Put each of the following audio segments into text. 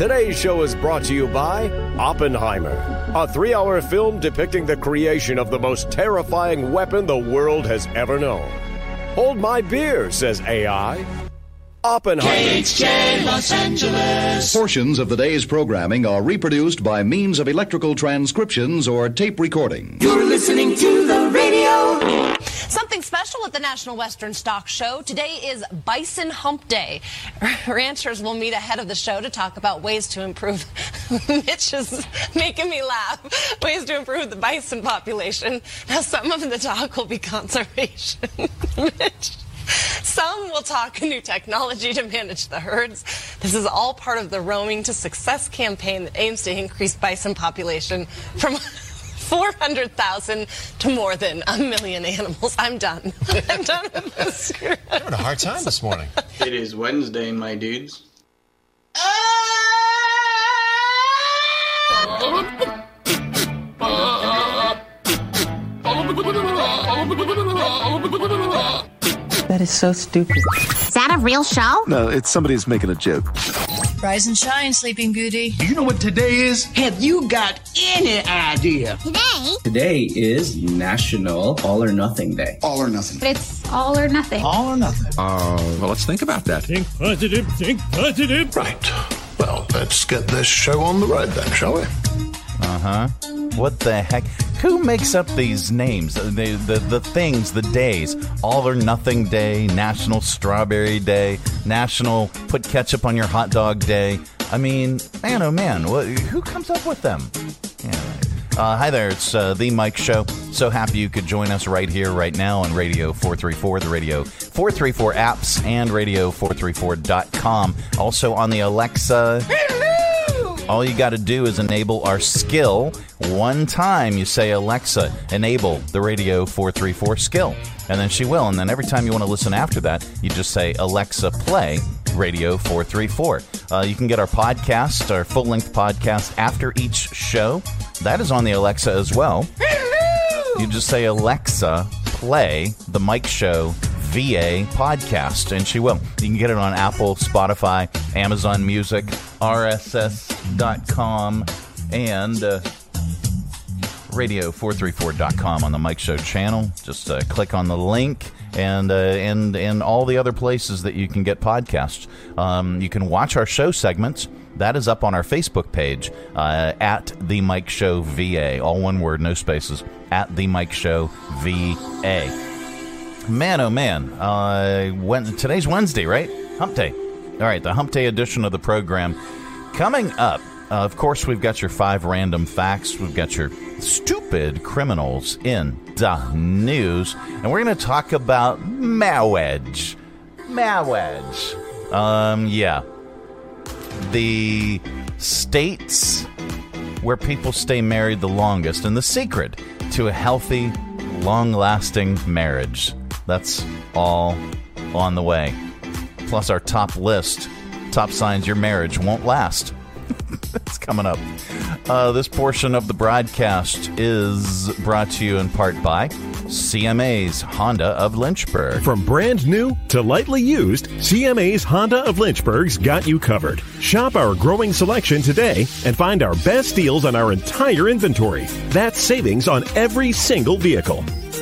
Today's show is brought to you by Oppenheimer, a three hour film depicting the creation of the most terrifying weapon the world has ever known. Hold my beer, says AI. Oppenheimer. KHJ Los Angeles. Portions of the day's programming are reproduced by means of electrical transcriptions or tape recording. You're listening to Something special at the National Western Stock Show. Today is Bison Hump Day. Ranchers will meet ahead of the show to talk about ways to improve. Mitch is making me laugh. Ways to improve the bison population. Now, some of the talk will be conservation. Mitch. Some will talk new technology to manage the herds. This is all part of the Roaming to Success campaign that aims to increase bison population from 400,000 to more than a million animals. I'm done. I'm done with this. You're having a hard time this morning. It is Wednesday, my dudes. That is so stupid. Is that a real show? No, it's somebody who's making a joke. Rise and shine, Sleeping Beauty. Do you know what today is? Have you got any idea? Today? Today is National All or Nothing Day. All or nothing. But it's all or nothing. All or nothing. Uh, well, let's think about that. Think positive, think positive. Right. Well, let's get this show on the road then, shall we? Uh huh. What the heck? Who makes up these names? The, the, the things, the days. All or Nothing Day, National Strawberry Day, National Put Ketchup on Your Hot Dog Day. I mean, man, oh man, who comes up with them? Yeah. Uh, hi there, it's uh, The Mike Show. So happy you could join us right here, right now on Radio 434, the Radio 434 apps, and Radio434.com. Also on the Alexa. All you got to do is enable our skill. One time you say, Alexa, enable the Radio 434 skill. And then she will. And then every time you want to listen after that, you just say, Alexa, play Radio 434. Uh, you can get our podcast, our full length podcast after each show. That is on the Alexa as well. You just say, Alexa, play the Mike Show VA podcast, and she will. You can get it on Apple, Spotify, Amazon Music, RSS.com, and uh, radio434.com on the Mike Show channel. Just uh, click on the link. And uh, and and all the other places that you can get podcasts. Um, you can watch our show segments. That is up on our Facebook page uh, at the Mike Show VA. All one word, no spaces. At the Mike Show VA. Man, oh man. Uh, when, today's Wednesday, right? Hump Day. All right, the Hump Day edition of the program. Coming up, uh, of course, we've got your five random facts. We've got your stupid criminals in the news. And we're going to talk about marriage. Marriage. Um, yeah. The states where people stay married the longest and the secret to a healthy, long lasting marriage. That's all on the way. Plus, our top list top signs your marriage won't last. That's coming up. Uh, this portion of the broadcast is brought to you in part by CMA's Honda of Lynchburg. From brand new to lightly used, CMA's Honda of Lynchburg's got you covered. Shop our growing selection today and find our best deals on our entire inventory. That's savings on every single vehicle.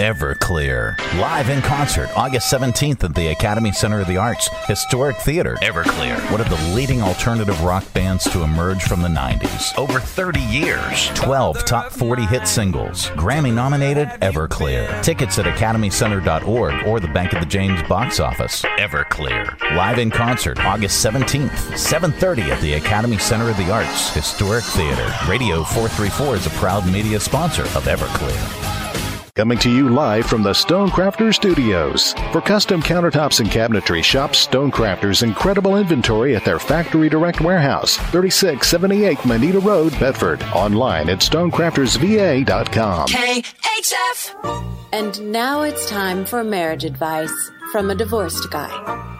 Everclear. Live in concert August 17th at the Academy Center of the Arts, Historic Theater. Everclear, one of the leading alternative rock bands to emerge from the 90s. Over 30 years, 12 top 40 hit singles. Grammy nominated Everclear. Tickets at academycenter.org or the Bank of the James box office. Everclear. Live in concert August 17th, 7:30 at the Academy Center of the Arts, Historic Theater. Radio 434 is a proud media sponsor of Everclear. Coming to you live from the Stonecrafter Studios. For custom countertops and cabinetry, shop Stonecrafter's incredible inventory at their Factory Direct Warehouse, 3678 Moneta Road, Bedford. Online at stonecraftersva.com. KHF! And now it's time for marriage advice from a divorced guy.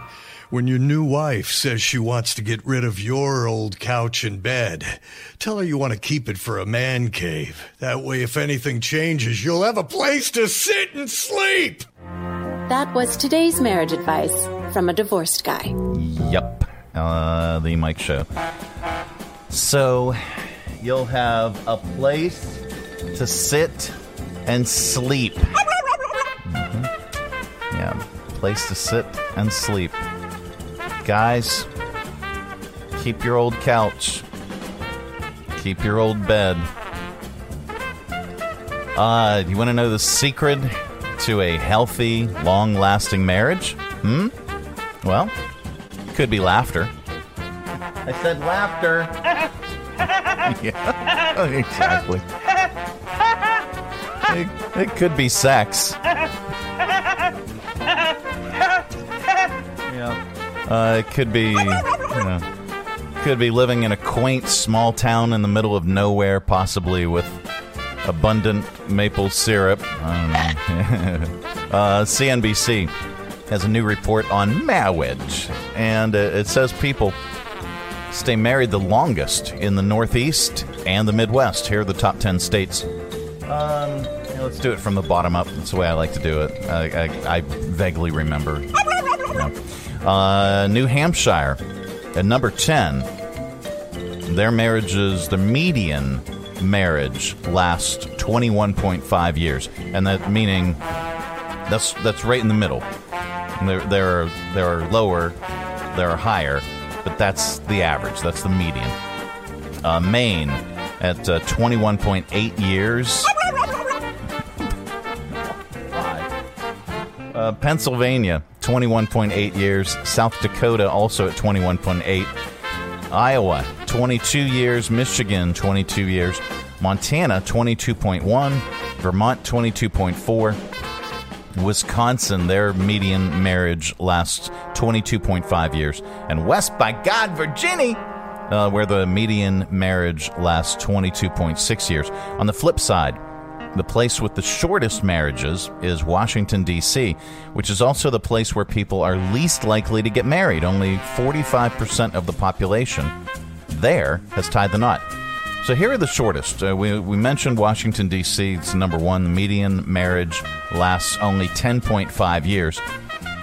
When your new wife says she wants to get rid of your old couch and bed, tell her you want to keep it for a man cave. That way, if anything changes, you'll have a place to sit and sleep. That was today's marriage advice from a divorced guy. Yep. Uh, the Mike Show. So, you'll have a place to sit and sleep. Mm-hmm. Yeah, place to sit and sleep. Guys, keep your old couch. Keep your old bed. Uh, you want to know the secret to a healthy, long lasting marriage? Hmm? Well, could be laughter. I said laughter. yeah, exactly. It, it could be sex. Uh, it could be, you know, could be living in a quaint small town in the middle of nowhere, possibly with abundant maple syrup. I uh, CNBC has a new report on marriage, and uh, it says people stay married the longest in the Northeast and the Midwest. Here are the top 10 states. Um, let's do it from the bottom up. That's the way I like to do it. I, I, I vaguely remember. Uh, New Hampshire at number 10. Their marriages, the median marriage lasts 21.5 years. And that meaning that's that's right in the middle. There, there, are, there are lower, there are higher, but that's the average. That's the median. Uh, Maine at uh, 21.8 years. Pennsylvania, 21.8 years. South Dakota, also at 21.8. Iowa, 22 years. Michigan, 22 years. Montana, 22.1. Vermont, 22.4. Wisconsin, their median marriage lasts 22.5 years. And West by God, Virginia, uh, where the median marriage lasts 22.6 years. On the flip side, the place with the shortest marriages is Washington, D.C., which is also the place where people are least likely to get married. Only 45% of the population there has tied the knot. So here are the shortest. Uh, we, we mentioned Washington, D.C., it's number one. The median marriage lasts only 10.5 years.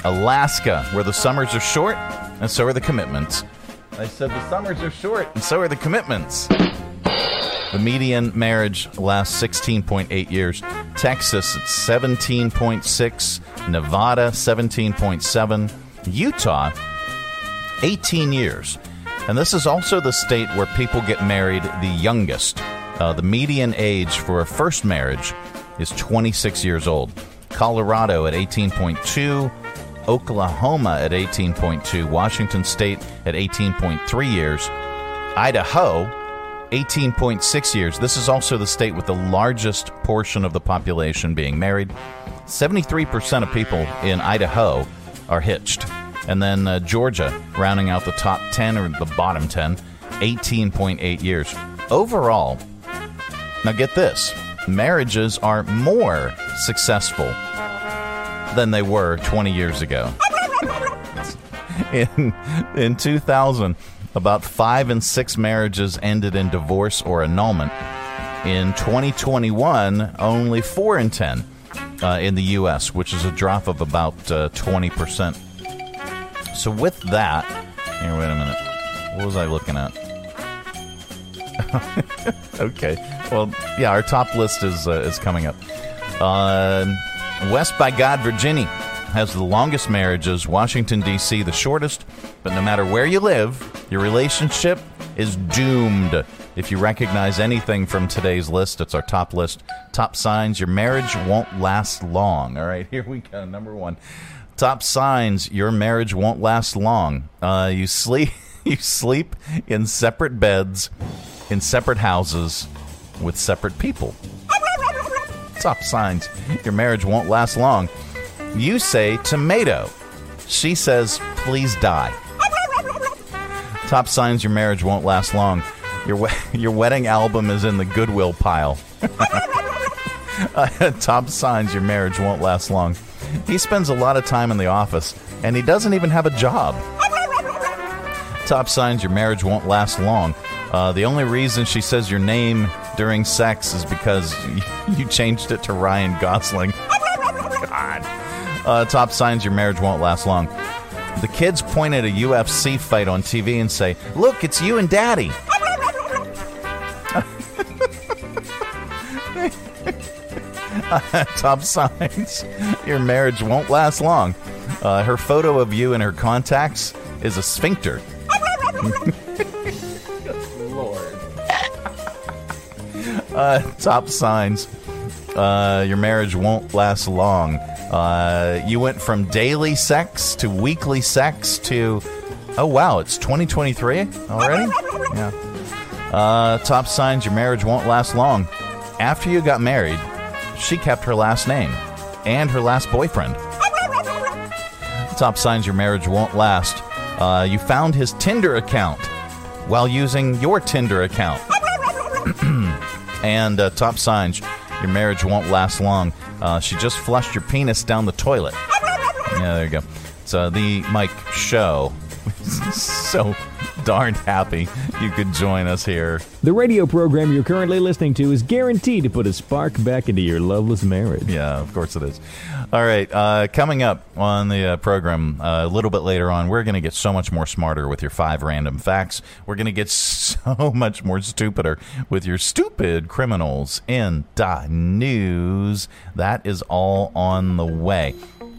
Alaska, where the summers are short, and so are the commitments. I said the summers are short, and so are the commitments. The median marriage lasts 16.8 years. Texas at 17.6. Nevada 17.7. Utah 18 years. And this is also the state where people get married the youngest. Uh, the median age for a first marriage is 26 years old. Colorado at 18.2. Oklahoma at 18.2. Washington State at 18.3 years. Idaho 18.6 years. This is also the state with the largest portion of the population being married. 73% of people in Idaho are hitched. And then uh, Georgia, rounding out the top 10 or the bottom 10, 18.8 years. Overall, now get this marriages are more successful than they were 20 years ago. in, in 2000, about five in six marriages ended in divorce or annulment. In 2021, only four in 10 uh, in the U.S., which is a drop of about uh, 20%. So, with that, here, wait a minute. What was I looking at? okay. Well, yeah, our top list is uh, is coming up. Uh, West by God, Virginia has the longest marriages, Washington, D.C., the shortest. But no matter where you live, your relationship is doomed. If you recognize anything from today's list, it's our top list. Top signs your marriage won't last long. All right, here we go. Number one. Top signs your marriage won't last long. Uh, you sleep you sleep in separate beds, in separate houses, with separate people. Top signs your marriage won't last long. You say tomato. She says please die. Top signs your marriage won't last long. Your we- your wedding album is in the Goodwill pile. uh, top signs your marriage won't last long. He spends a lot of time in the office, and he doesn't even have a job. Top signs your marriage won't last long. Uh, the only reason she says your name during sex is because you changed it to Ryan Gosling. Uh, top signs your marriage won't last long. The kids point at a UFC fight on TV and say, Look, it's you and daddy. Top signs your marriage won't last long. Uh, her photo of you and her contacts is a sphincter. Lord. Uh, top signs uh, your marriage won't last long. Uh, you went from daily sex to weekly sex to, oh wow, it's 2023 already? Yeah. Uh, top signs your marriage won't last long. After you got married, she kept her last name and her last boyfriend. Top signs your marriage won't last. Uh, you found his Tinder account while using your Tinder account. and uh, top signs your marriage won't last long. Uh, she just flushed your penis down the toilet. Yeah, there you go. So the Mike Show. so darn happy you could join us here. The radio program you're currently listening to is guaranteed to put a spark back into your loveless marriage. Yeah, of course it is. All right, uh, coming up on the uh, program uh, a little bit later on, we're going to get so much more smarter with your five random facts. We're going to get so much more stupider with your stupid criminals in the news. That is all on the way.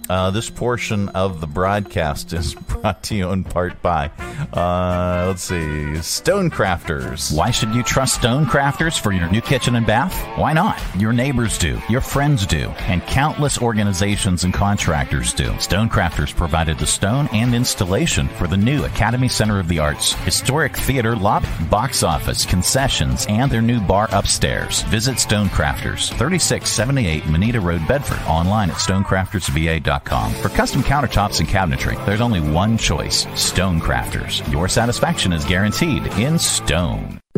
Uh, this portion of the broadcast is brought to you in part by, uh, let's see, Stonecrafters. Why should you trust Stonecrafters for your new kitchen and bath? Why not? Your neighbors do, your friends do, and countless organizations and contractors do. Stonecrafters provided the stone and installation for the new Academy Center of the Arts, historic theater lobby, box office, concessions, and their new bar upstairs. Visit Stonecrafters, 3678 Moneta Road, Bedford, online at stonecraftersva.com. For custom countertops and cabinetry, there's only one choice Stonecrafters. Your satisfaction is guaranteed in stone.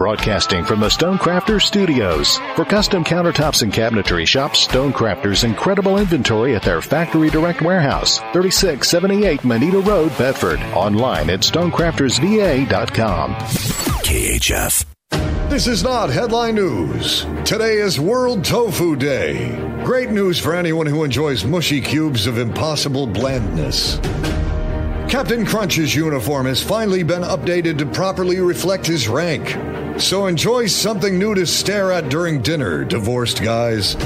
Broadcasting from the Stonecrafters Studios. For custom countertops and cabinetry, shop Stonecrafters' incredible inventory at their Factory Direct Warehouse, 3678 Moneta Road, Bedford. Online at stonecraftersva.com. KHF. This is not headline news. Today is World Tofu Day. Great news for anyone who enjoys mushy cubes of impossible blandness. Captain Crunch's uniform has finally been updated to properly reflect his rank. So enjoy something new to stare at during dinner, divorced guys.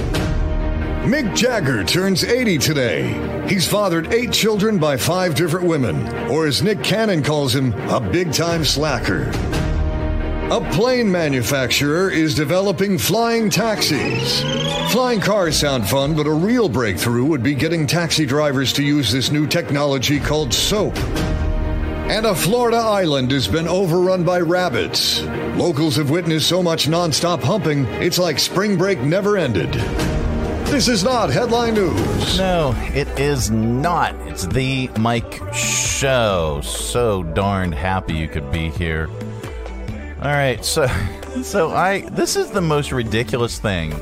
Mick Jagger turns 80 today. He's fathered eight children by five different women, or as Nick Cannon calls him, a big time slacker. A plane manufacturer is developing flying taxis. Flying cars sound fun, but a real breakthrough would be getting taxi drivers to use this new technology called SOAP. And a Florida island has been overrun by rabbits. Locals have witnessed so much nonstop humping, it's like spring break never ended. This is not headline news. No, it is not. It's the Mike Show. So darned happy you could be here. All right, so so I this is the most ridiculous thing.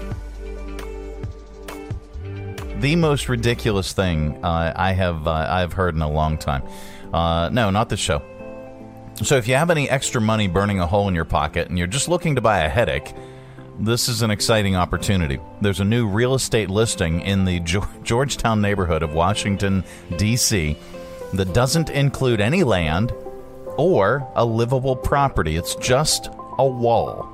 The most ridiculous thing uh, I have uh, I've heard in a long time. Uh, no, not the show. So if you have any extra money burning a hole in your pocket and you're just looking to buy a headache, this is an exciting opportunity. There's a new real estate listing in the Georgetown neighborhood of Washington, D.C., that doesn't include any land or a livable property. It's just a wall.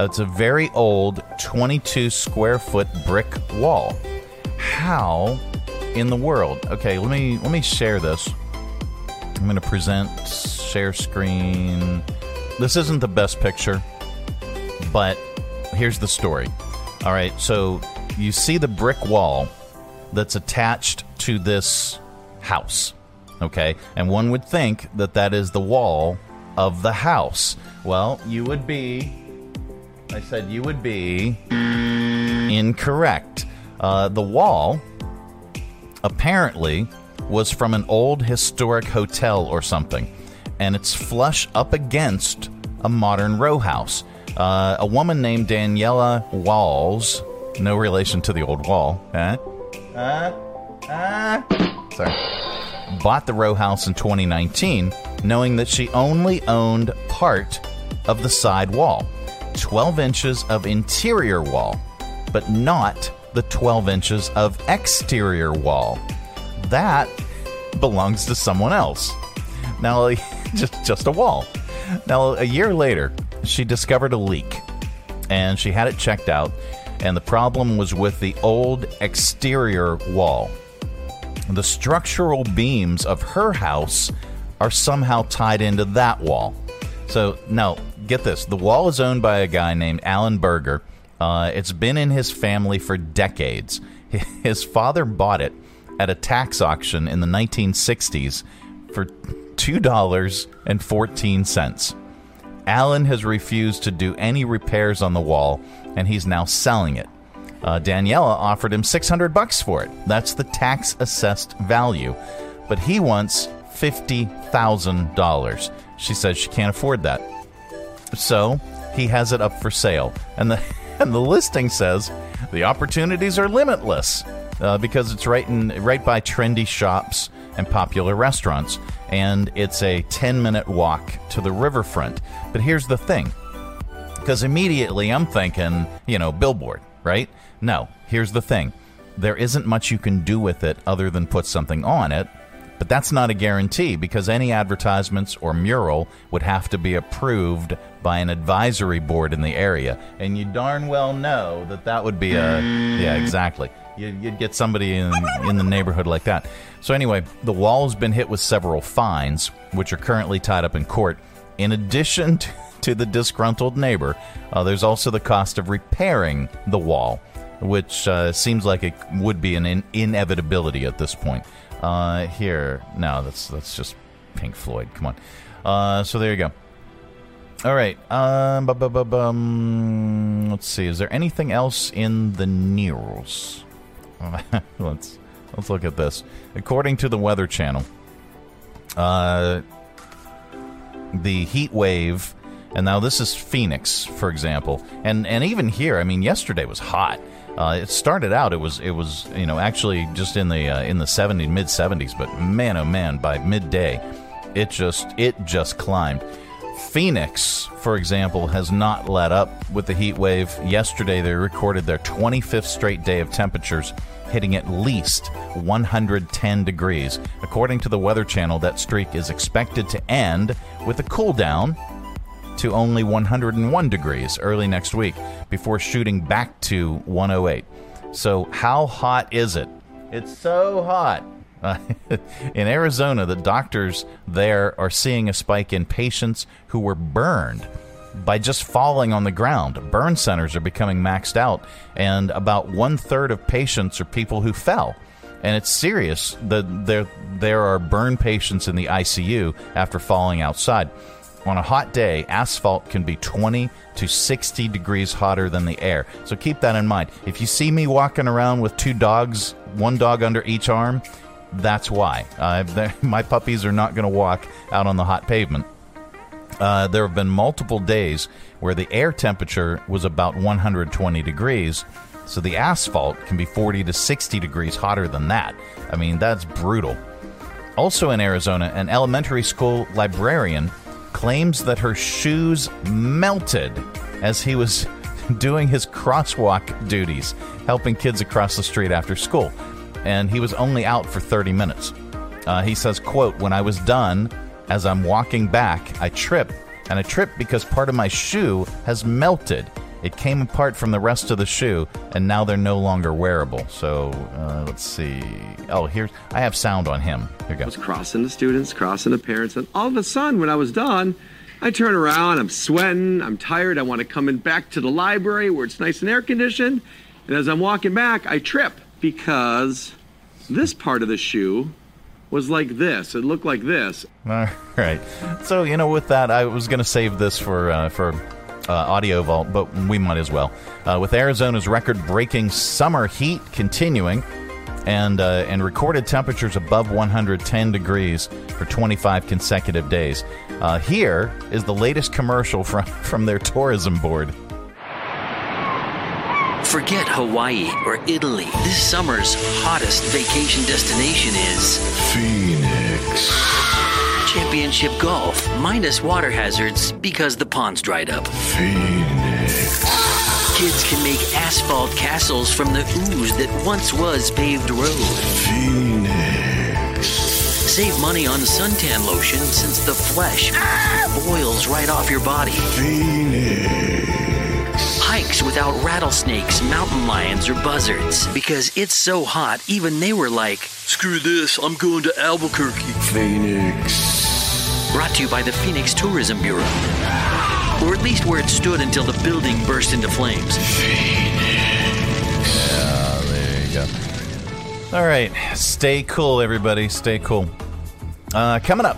It's a very old 22 square foot brick wall. How in the world? Okay, let me let me share this. I'm going to present share screen. This isn't the best picture, but here's the story. All right, so you see the brick wall that's attached to this house. Okay, and one would think that that is the wall of the house. Well, you would be. I said you would be incorrect. Uh, the wall apparently was from an old historic hotel or something, and it's flush up against a modern row house. Uh, a woman named Daniela Walls, no relation to the old wall, eh? Uh, uh, sorry, bought the row house in 2019, knowing that she only owned part of the side wall, 12 inches of interior wall, but not the 12 inches of exterior wall. That belongs to someone else. Now, just just a wall. Now, a year later, she discovered a leak and she had it checked out, and the problem was with the old exterior wall. The structural beams of her house are somehow tied into that wall. So, now, get this the wall is owned by a guy named Alan Berger. Uh, it's been in his family for decades. His father bought it at a tax auction in the 1960s for $2.14. Alan has refused to do any repairs on the wall, and he's now selling it. Uh, Daniela offered him 600 bucks for it. That's the tax assessed value. But he wants $50,000. She says she can't afford that. So he has it up for sale. And the, and the listing says the opportunities are limitless uh, because it's right, in, right by trendy shops and popular restaurants and it's a 10 minute walk to the riverfront. But here's the thing because immediately I'm thinking, you know, billboard, right? No, here's the thing there isn't much you can do with it other than put something on it. But that's not a guarantee because any advertisements or mural would have to be approved by an advisory board in the area. And you darn well know that that would be a. Yeah, exactly. You'd get somebody in, in the neighborhood like that. So, anyway, the wall has been hit with several fines, which are currently tied up in court. In addition to the disgruntled neighbor, uh, there's also the cost of repairing the wall, which uh, seems like it would be an in- inevitability at this point. Uh, here, no, that's that's just Pink Floyd. Come on. Uh, so there you go. All right. Um, bu- let's see. Is there anything else in the news? let's let's look at this. According to the Weather Channel, uh, the heat wave, and now this is Phoenix, for example, and and even here, I mean, yesterday was hot. Uh, it started out, it was it was you know actually just in the uh, in the 70s, mid 70s, but man oh man, by midday, it just it just climbed. Phoenix, for example, has not let up with the heat wave. Yesterday, they recorded their 25th straight day of temperatures hitting at least 110 degrees. According to the Weather Channel, that streak is expected to end with a cool down to only 101 degrees early next week before shooting back to 108. So, how hot is it? It's so hot. Uh, in Arizona, the doctors there are seeing a spike in patients who were burned by just falling on the ground. Burn centers are becoming maxed out, and about one third of patients are people who fell. And it's serious. that there, there are burn patients in the ICU after falling outside. On a hot day, asphalt can be 20 to 60 degrees hotter than the air. So keep that in mind. If you see me walking around with two dogs, one dog under each arm, that's why. Uh, my puppies are not going to walk out on the hot pavement. Uh, there have been multiple days where the air temperature was about 120 degrees, so the asphalt can be 40 to 60 degrees hotter than that. I mean, that's brutal. Also in Arizona, an elementary school librarian claims that her shoes melted as he was doing his crosswalk duties, helping kids across the street after school. And he was only out for 30 minutes. Uh, he says, quote, when I was done, as I'm walking back, I trip, and I trip because part of my shoe has melted. It came apart from the rest of the shoe, and now they're no longer wearable. So uh, let's see. Oh, here's I have sound on him. Here we go. I was crossing the students, crossing the parents, and all of a sudden, when I was done, I turn around. I'm sweating. I'm tired. I want to come in back to the library where it's nice and air conditioned. And as I'm walking back, I trip because this part of the shoe was like this. It looked like this. All right. So you know, with that, I was going to save this for uh, for uh, Audio Vault, but we might as well. Uh, with Arizona's record-breaking summer heat continuing, and uh, and recorded temperatures above 110 degrees for 25 consecutive days. Uh, here is the latest commercial from from their tourism board. Forget Hawaii or Italy. This summer's hottest vacation destination is Phoenix. Championship Golf, minus water hazards because the pond's dried up. Phoenix. Kids can make asphalt castles from the ooze that once was paved road. Phoenix. Save money on suntan lotion since the flesh boils right off your body. Phoenix. Hikes without rattlesnakes, mountain lions, or buzzards. Because it's so hot, even they were like, screw this, I'm going to Albuquerque. Phoenix. Brought to you by the Phoenix Tourism Bureau. Or at least where it stood until the building burst into flames. Phoenix. Yeah, there you go. All right, stay cool, everybody. Stay cool. Uh, coming up,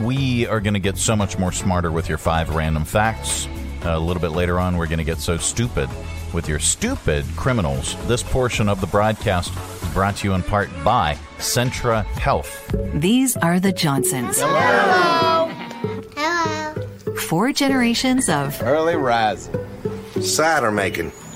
we are going to get so much more smarter with your five random facts. A little bit later on, we're going to get so stupid with your stupid criminals. This portion of the broadcast is brought to you in part by Centra Health. These are the Johnsons. Hello. Hello. Four generations of early rising, cider making,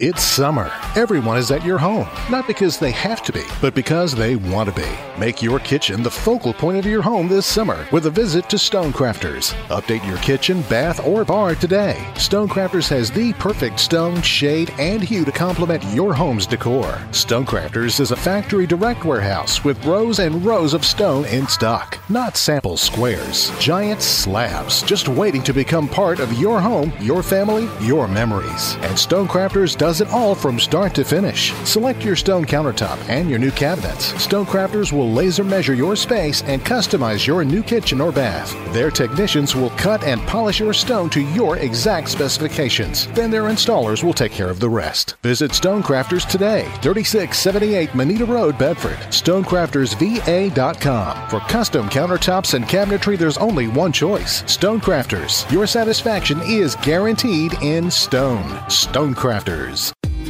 It's summer. Everyone is at your home, not because they have to be, but because they want to be. Make your kitchen the focal point of your home this summer with a visit to Stonecrafters. Update your kitchen, bath, or bar today. Stonecrafters has the perfect stone, shade, and hue to complement your home's decor. Stonecrafters is a factory direct warehouse with rows and rows of stone in stock, not sample squares. Giant slabs just waiting to become part of your home, your family, your memories. And Stonecrafters does it all from start to finish. Select your stone countertop and your new cabinets. Stonecrafters will laser measure your space and customize your new kitchen or bath. Their technicians will cut and polish your stone to your exact specifications. Then their installers will take care of the rest. Visit Stonecrafters today, 3678 Moneta Road, Bedford. StonecraftersVA.com. For custom countertops and cabinetry, there's only one choice Stonecrafters. Your satisfaction is guaranteed in stone. Stonecrafters.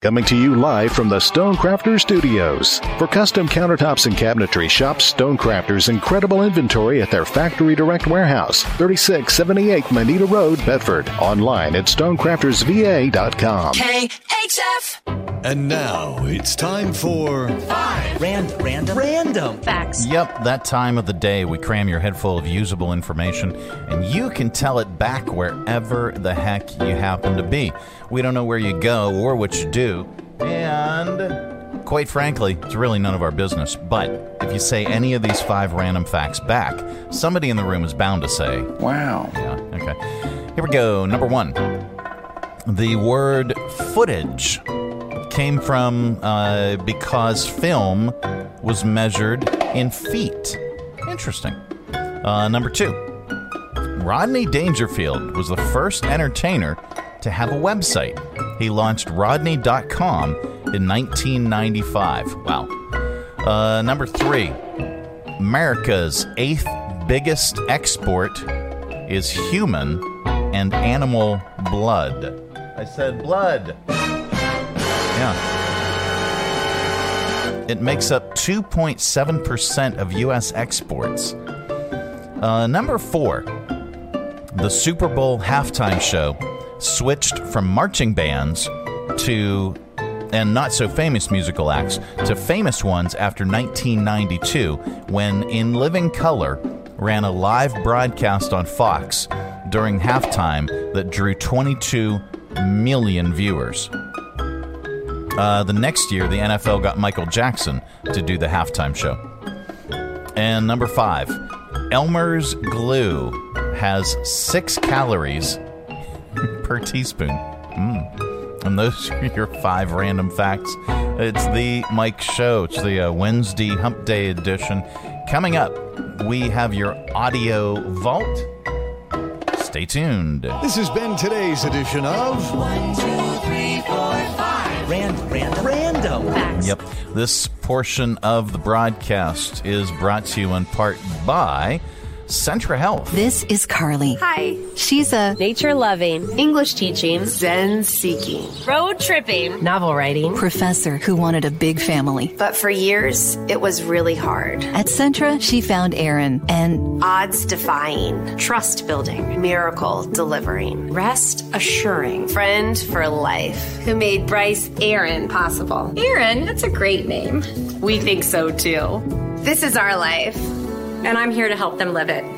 Coming to you live from the Stonecrafters Studios. For custom countertops and cabinetry, shop Stonecrafters' incredible inventory at their Factory Direct Warehouse, 3678 Moneta Road, Bedford. Online at stonecraftersva.com. KHF. And now it's time for Five. Random. Random. Random. Facts. Yep, that time of the day we cram your head full of usable information and you can tell it back wherever the heck you happen to be. We don't know where you go or what you do, and quite frankly, it's really none of our business. But if you say any of these five random facts back, somebody in the room is bound to say, Wow. Yeah, okay. Here we go. Number one the word footage came from uh, because film was measured in feet. Interesting. Uh, number two, Rodney Dangerfield was the first entertainer to have a website. He launched Rodney.com in 1995. Wow. Uh, number three, America's eighth biggest export is human and animal blood. I said blood. Yeah. It makes up 2.7% of U.S. exports. Uh, number four, the Super Bowl halftime show switched from marching bands to and not so famous musical acts to famous ones after 1992 when In Living Color ran a live broadcast on Fox during halftime that drew 22 million viewers. Uh, the next year, the NFL got Michael Jackson to do the halftime show. And number five, Elmer's glue has six calories per teaspoon. Mm. And those are your five random facts. It's the Mike Show. It's the uh, Wednesday Hump Day edition. Coming up, we have your audio vault. Stay tuned. This has been today's edition of One, two, three, four, five. Random. Random. Random. Facts. Yep. This portion of the broadcast is brought to you in part by Centra Health. This is Carly. Hi. She's a Nature loving, English teaching. Zen seeking. Road tripping. Novel writing. professor who wanted a big family. But for years, it was really hard. At Centra, she found Aaron and Odds defying. Trust building. Miracle delivering. Rest assuring. Friend for life. Who made Bryce Aaron possible? Aaron, that's a great name. We think so too. This is our life, and I'm here to help them live it.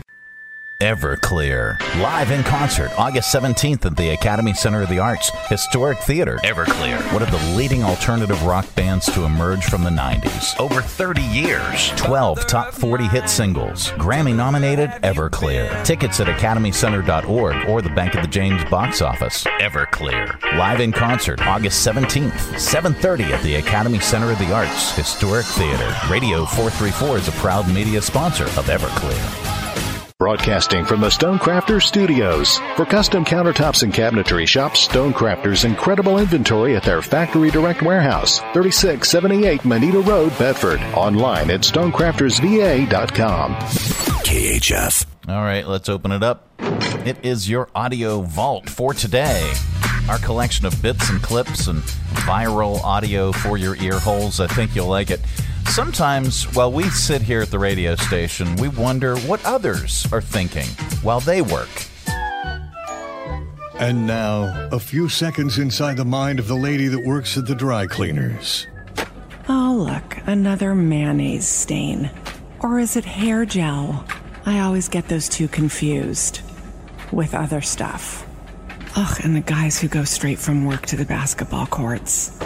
Everclear. Live in concert August 17th at the Academy Center of the Arts, Historic Theater. Everclear, one of the leading alternative rock bands to emerge from the 90s. Over 30 years. 12 top 40 hit singles. Grammy nominated Everclear. Tickets at academycenter.org or the Bank of the James box office. Everclear. Live in concert August 17th, 7:30 at the Academy Center of the Arts, Historic Theater. Radio 434 is a proud media sponsor of Everclear. Broadcasting from the Stonecrafters Studios. For custom countertops and cabinetry, shop Stonecrafters' incredible inventory at their Factory Direct Warehouse, 3678 Moneta Road, Bedford. Online at stonecraftersva.com. KHF. All right, let's open it up. It is your audio vault for today. Our collection of bits and clips and viral audio for your ear holes. I think you'll like it. Sometimes, while we sit here at the radio station, we wonder what others are thinking while they work. And now, a few seconds inside the mind of the lady that works at the dry cleaners. Oh, look, another mayonnaise stain. Or is it hair gel? I always get those two confused with other stuff. Ugh, and the guys who go straight from work to the basketball courts.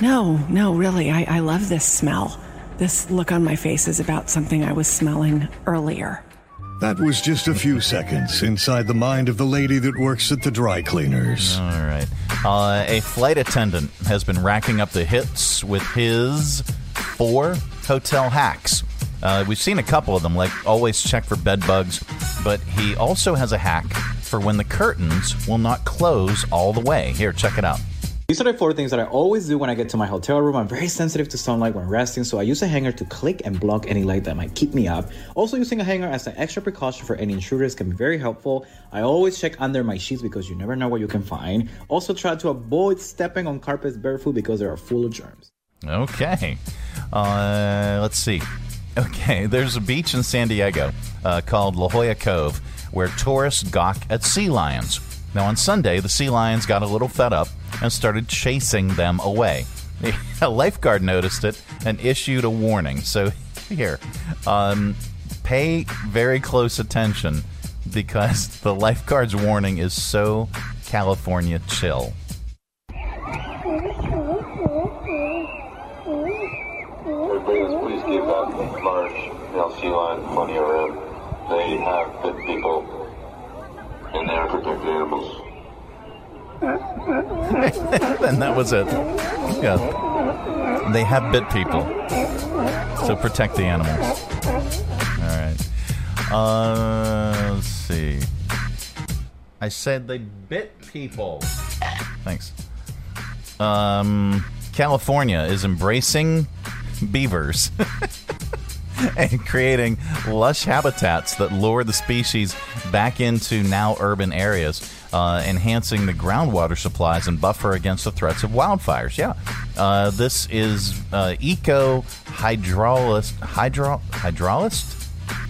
No, no, really, I, I love this smell. This look on my face is about something I was smelling earlier. That was just a few seconds inside the mind of the lady that works at the dry cleaners. All right. Uh, a flight attendant has been racking up the hits with his four hotel hacks. Uh, we've seen a couple of them, like always check for bed bugs, but he also has a hack for when the curtains will not close all the way. Here, check it out. These are the four things that I always do when I get to my hotel room. I'm very sensitive to sunlight when resting, so I use a hanger to click and block any light that might keep me up. Also, using a hanger as an extra precaution for any intruders can be very helpful. I always check under my sheets because you never know what you can find. Also, try to avoid stepping on carpets barefoot because they are full of germs. Okay. Uh, let's see. Okay, there's a beach in San Diego uh, called La Jolla Cove where tourists gawk at sea lions. Now, on Sunday, the sea lions got a little fed up and started chasing them away. A lifeguard noticed it and issued a warning. So, here, um, pay very close attention because the lifeguard's warning is so California chill. Everybody, please give that large male sea lion plenty room. They have bit people, and they are protected animals. and that was it. Yeah. They have bit people. So protect the animals. All right. Uh, let's see. I said they bit people. Thanks. Um, California is embracing beavers and creating lush habitats that lure the species back into now urban areas, uh, enhancing the groundwater supplies and buffer against the threats of wildfires. Yeah, uh, this is uh, eco hydrologist, hydro hydrologist,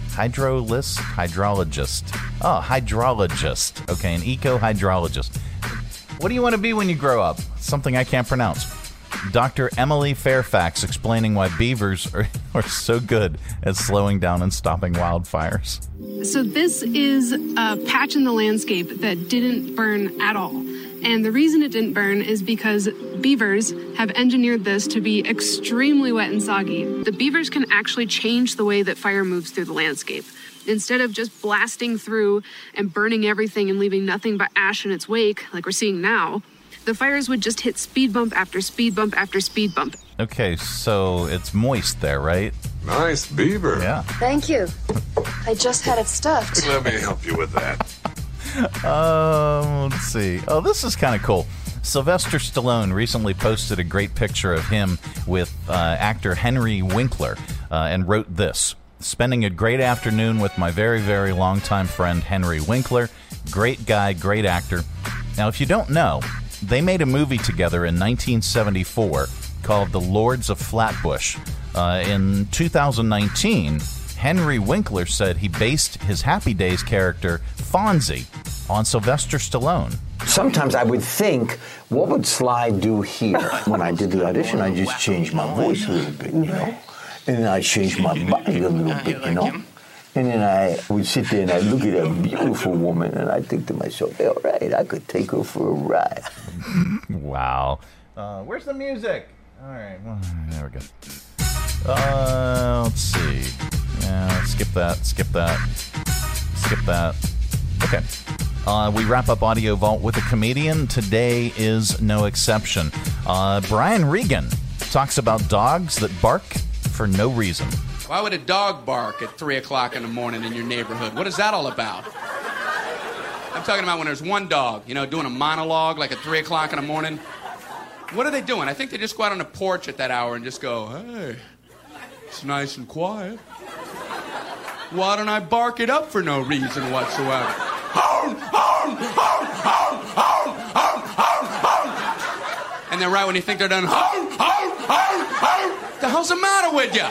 hydrolist, hydrologist. Oh, hydrologist. Okay, an eco hydrologist. What do you want to be when you grow up? Something I can't pronounce. Dr. Emily Fairfax explaining why beavers are, are so good at slowing down and stopping wildfires. So, this is a patch in the landscape that didn't burn at all. And the reason it didn't burn is because beavers have engineered this to be extremely wet and soggy. The beavers can actually change the way that fire moves through the landscape. Instead of just blasting through and burning everything and leaving nothing but ash in its wake, like we're seeing now, the fires would just hit speed bump after speed bump after speed bump. Okay, so it's moist there, right? Nice beaver. Yeah. Thank you. I just had it stuffed. Let me help you with that. Um, let's see. Oh, this is kind of cool. Sylvester Stallone recently posted a great picture of him with uh, actor Henry Winkler uh, and wrote this Spending a great afternoon with my very, very longtime friend Henry Winkler. Great guy, great actor. Now, if you don't know, they made a movie together in 1974 called The Lords of Flatbush. Uh, in 2019, Henry Winkler said he based his Happy Days character, Fonzie, on Sylvester Stallone. Sometimes I would think, what would Sly do here? When I did the audition, I just changed my voice a little bit, you know? And I changed my body a little bit, you know? And then I would sit there and I look at a beautiful woman and I think to myself, all right, I could take her for a ride. wow. Uh, where's the music? All right, well, there we go. Uh, let's see. Yeah, skip that, skip that, skip that. Okay. Uh, we wrap up Audio Vault with a comedian. Today is no exception. Uh, Brian Regan talks about dogs that bark for no reason. Why would a dog bark at 3 o'clock in the morning in your neighborhood? What is that all about? I'm talking about when there's one dog, you know, doing a monologue like at 3 o'clock in the morning. What are they doing? I think they just go out on the porch at that hour and just go, hey, it's nice and quiet. Why don't I bark it up for no reason whatsoever? And then right when you think they're done. The hell's the matter with you?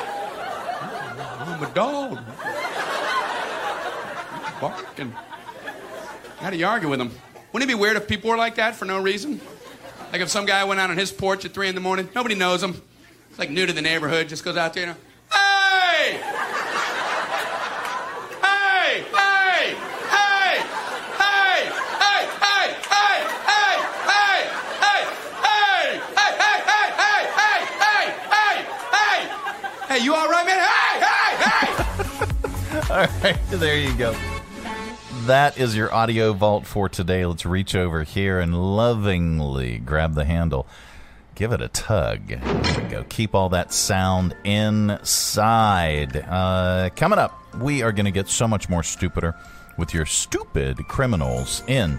A dog. Barking. How do you argue with them? Wouldn't it be weird if people were like that for no reason? Like if some guy went out on his porch at three in the morning, nobody knows him. It's like new to the neighborhood, just goes out there, you know, hey! Hey! Hey! Hey! Hey! Hey! Hey! Hey! Hey! Hey! Hey! Hey! Hey! Hey! Hey! Hey! Hey! Hey! Hey! Hey! You all right, man? Hey! Hey! All right, there you go. that is your audio vault for today. Let's reach over here and lovingly grab the handle. Give it a tug. There we go. Keep all that sound inside. Uh, coming up, we are going to get so much more stupider with your stupid criminals in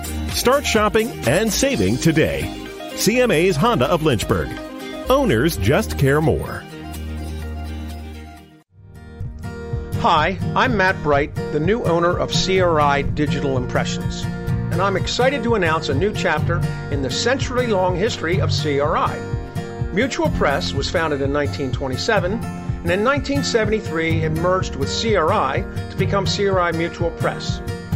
Start shopping and saving today. CMA's Honda of Lynchburg. Owners just care more. Hi, I'm Matt Bright, the new owner of CRI Digital Impressions, and I'm excited to announce a new chapter in the century long history of CRI. Mutual Press was founded in 1927, and in 1973 it merged with CRI to become CRI Mutual Press.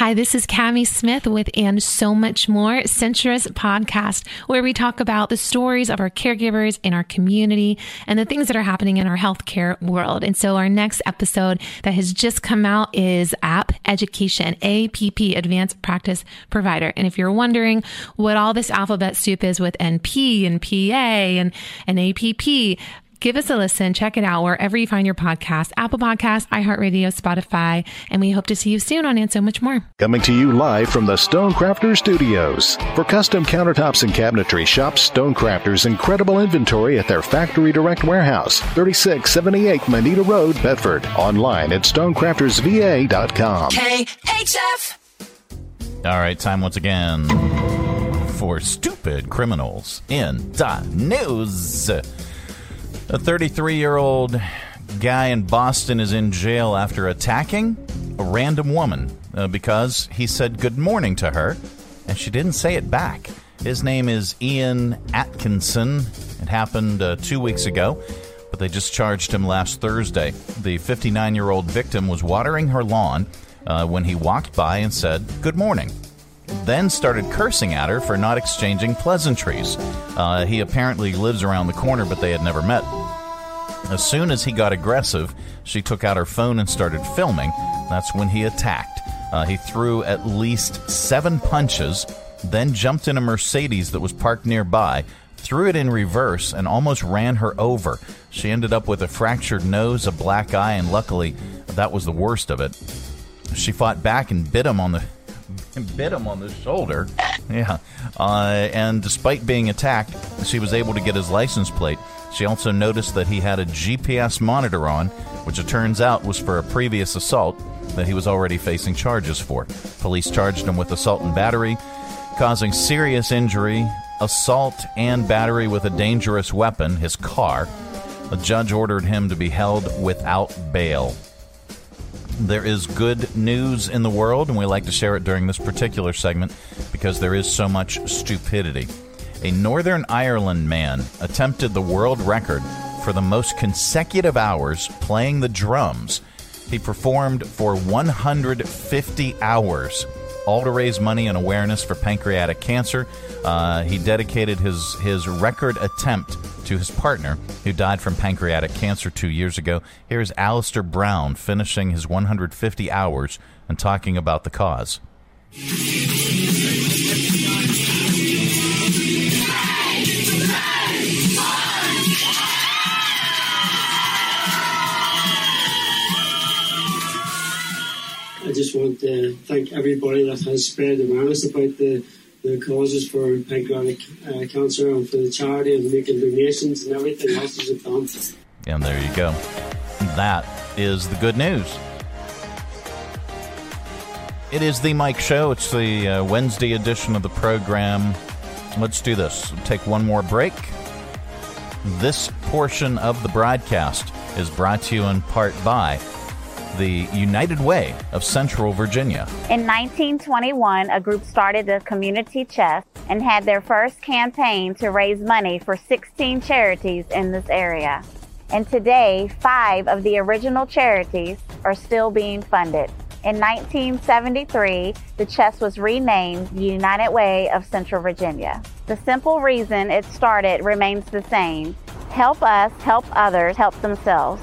Hi, this is Cami Smith with And So Much More, Centra's podcast, where we talk about the stories of our caregivers in our community and the things that are happening in our healthcare world. And so our next episode that has just come out is App Education, APP, Advanced Practice Provider. And if you're wondering what all this alphabet soup is with NP and PA and, and APP, give us a listen. Check it out wherever you find your podcast Apple Podcasts, iHeartRadio, Spotify. And we hope to see you soon on And So Much More. Coming to you live from the Stonecrafter Studios. For custom countertops and cabinetry, shop Stonecrafter's incredible inventory at their Factory Direct Warehouse, 3678 Moneta Road, Bedford. Online at stonecraftersva.com. KHF. All right, time once again for stupid criminals in the news. A 33 year old guy in Boston is in jail after attacking a random woman uh, because he said good morning to her and she didn't say it back. His name is Ian Atkinson. It happened uh, two weeks ago, but they just charged him last Thursday. The 59 year old victim was watering her lawn uh, when he walked by and said good morning then started cursing at her for not exchanging pleasantries. Uh, he apparently lives around the corner, but they had never met. As soon as he got aggressive, she took out her phone and started filming. That's when he attacked. Uh, he threw at least seven punches, then jumped in a Mercedes that was parked nearby, threw it in reverse, and almost ran her over. She ended up with a fractured nose, a black eye, and luckily, that was the worst of it. She fought back and bit him on the bit him on the shoulder. Yeah. Uh, and despite being attacked, she was able to get his license plate. She also noticed that he had a GPS monitor on, which it turns out was for a previous assault that he was already facing charges for. Police charged him with assault and battery, causing serious injury, assault and battery with a dangerous weapon, his car. A judge ordered him to be held without bail. There is good news in the world, and we like to share it during this particular segment because there is so much stupidity. A Northern Ireland man attempted the world record for the most consecutive hours playing the drums. He performed for 150 hours, all to raise money and awareness for pancreatic cancer. Uh, he dedicated his, his record attempt to his partner, who died from pancreatic cancer two years ago. Here's Alistair Brown finishing his 150 hours and talking about the cause. Just want to thank everybody that has spread awareness about the the causes for pancreatic uh, cancer and for the charity and making donations and everything else is done. And there you go. That is the good news. It is the Mike Show. It's the uh, Wednesday edition of the program. Let's do this. Take one more break. This portion of the broadcast is brought to you in part by the United Way of Central Virginia. In 1921, a group started the Community Chest and had their first campaign to raise money for 16 charities in this area. And today, five of the original charities are still being funded. In 1973, the chest was renamed the United Way of Central Virginia. The simple reason it started remains the same help us, help others, help themselves.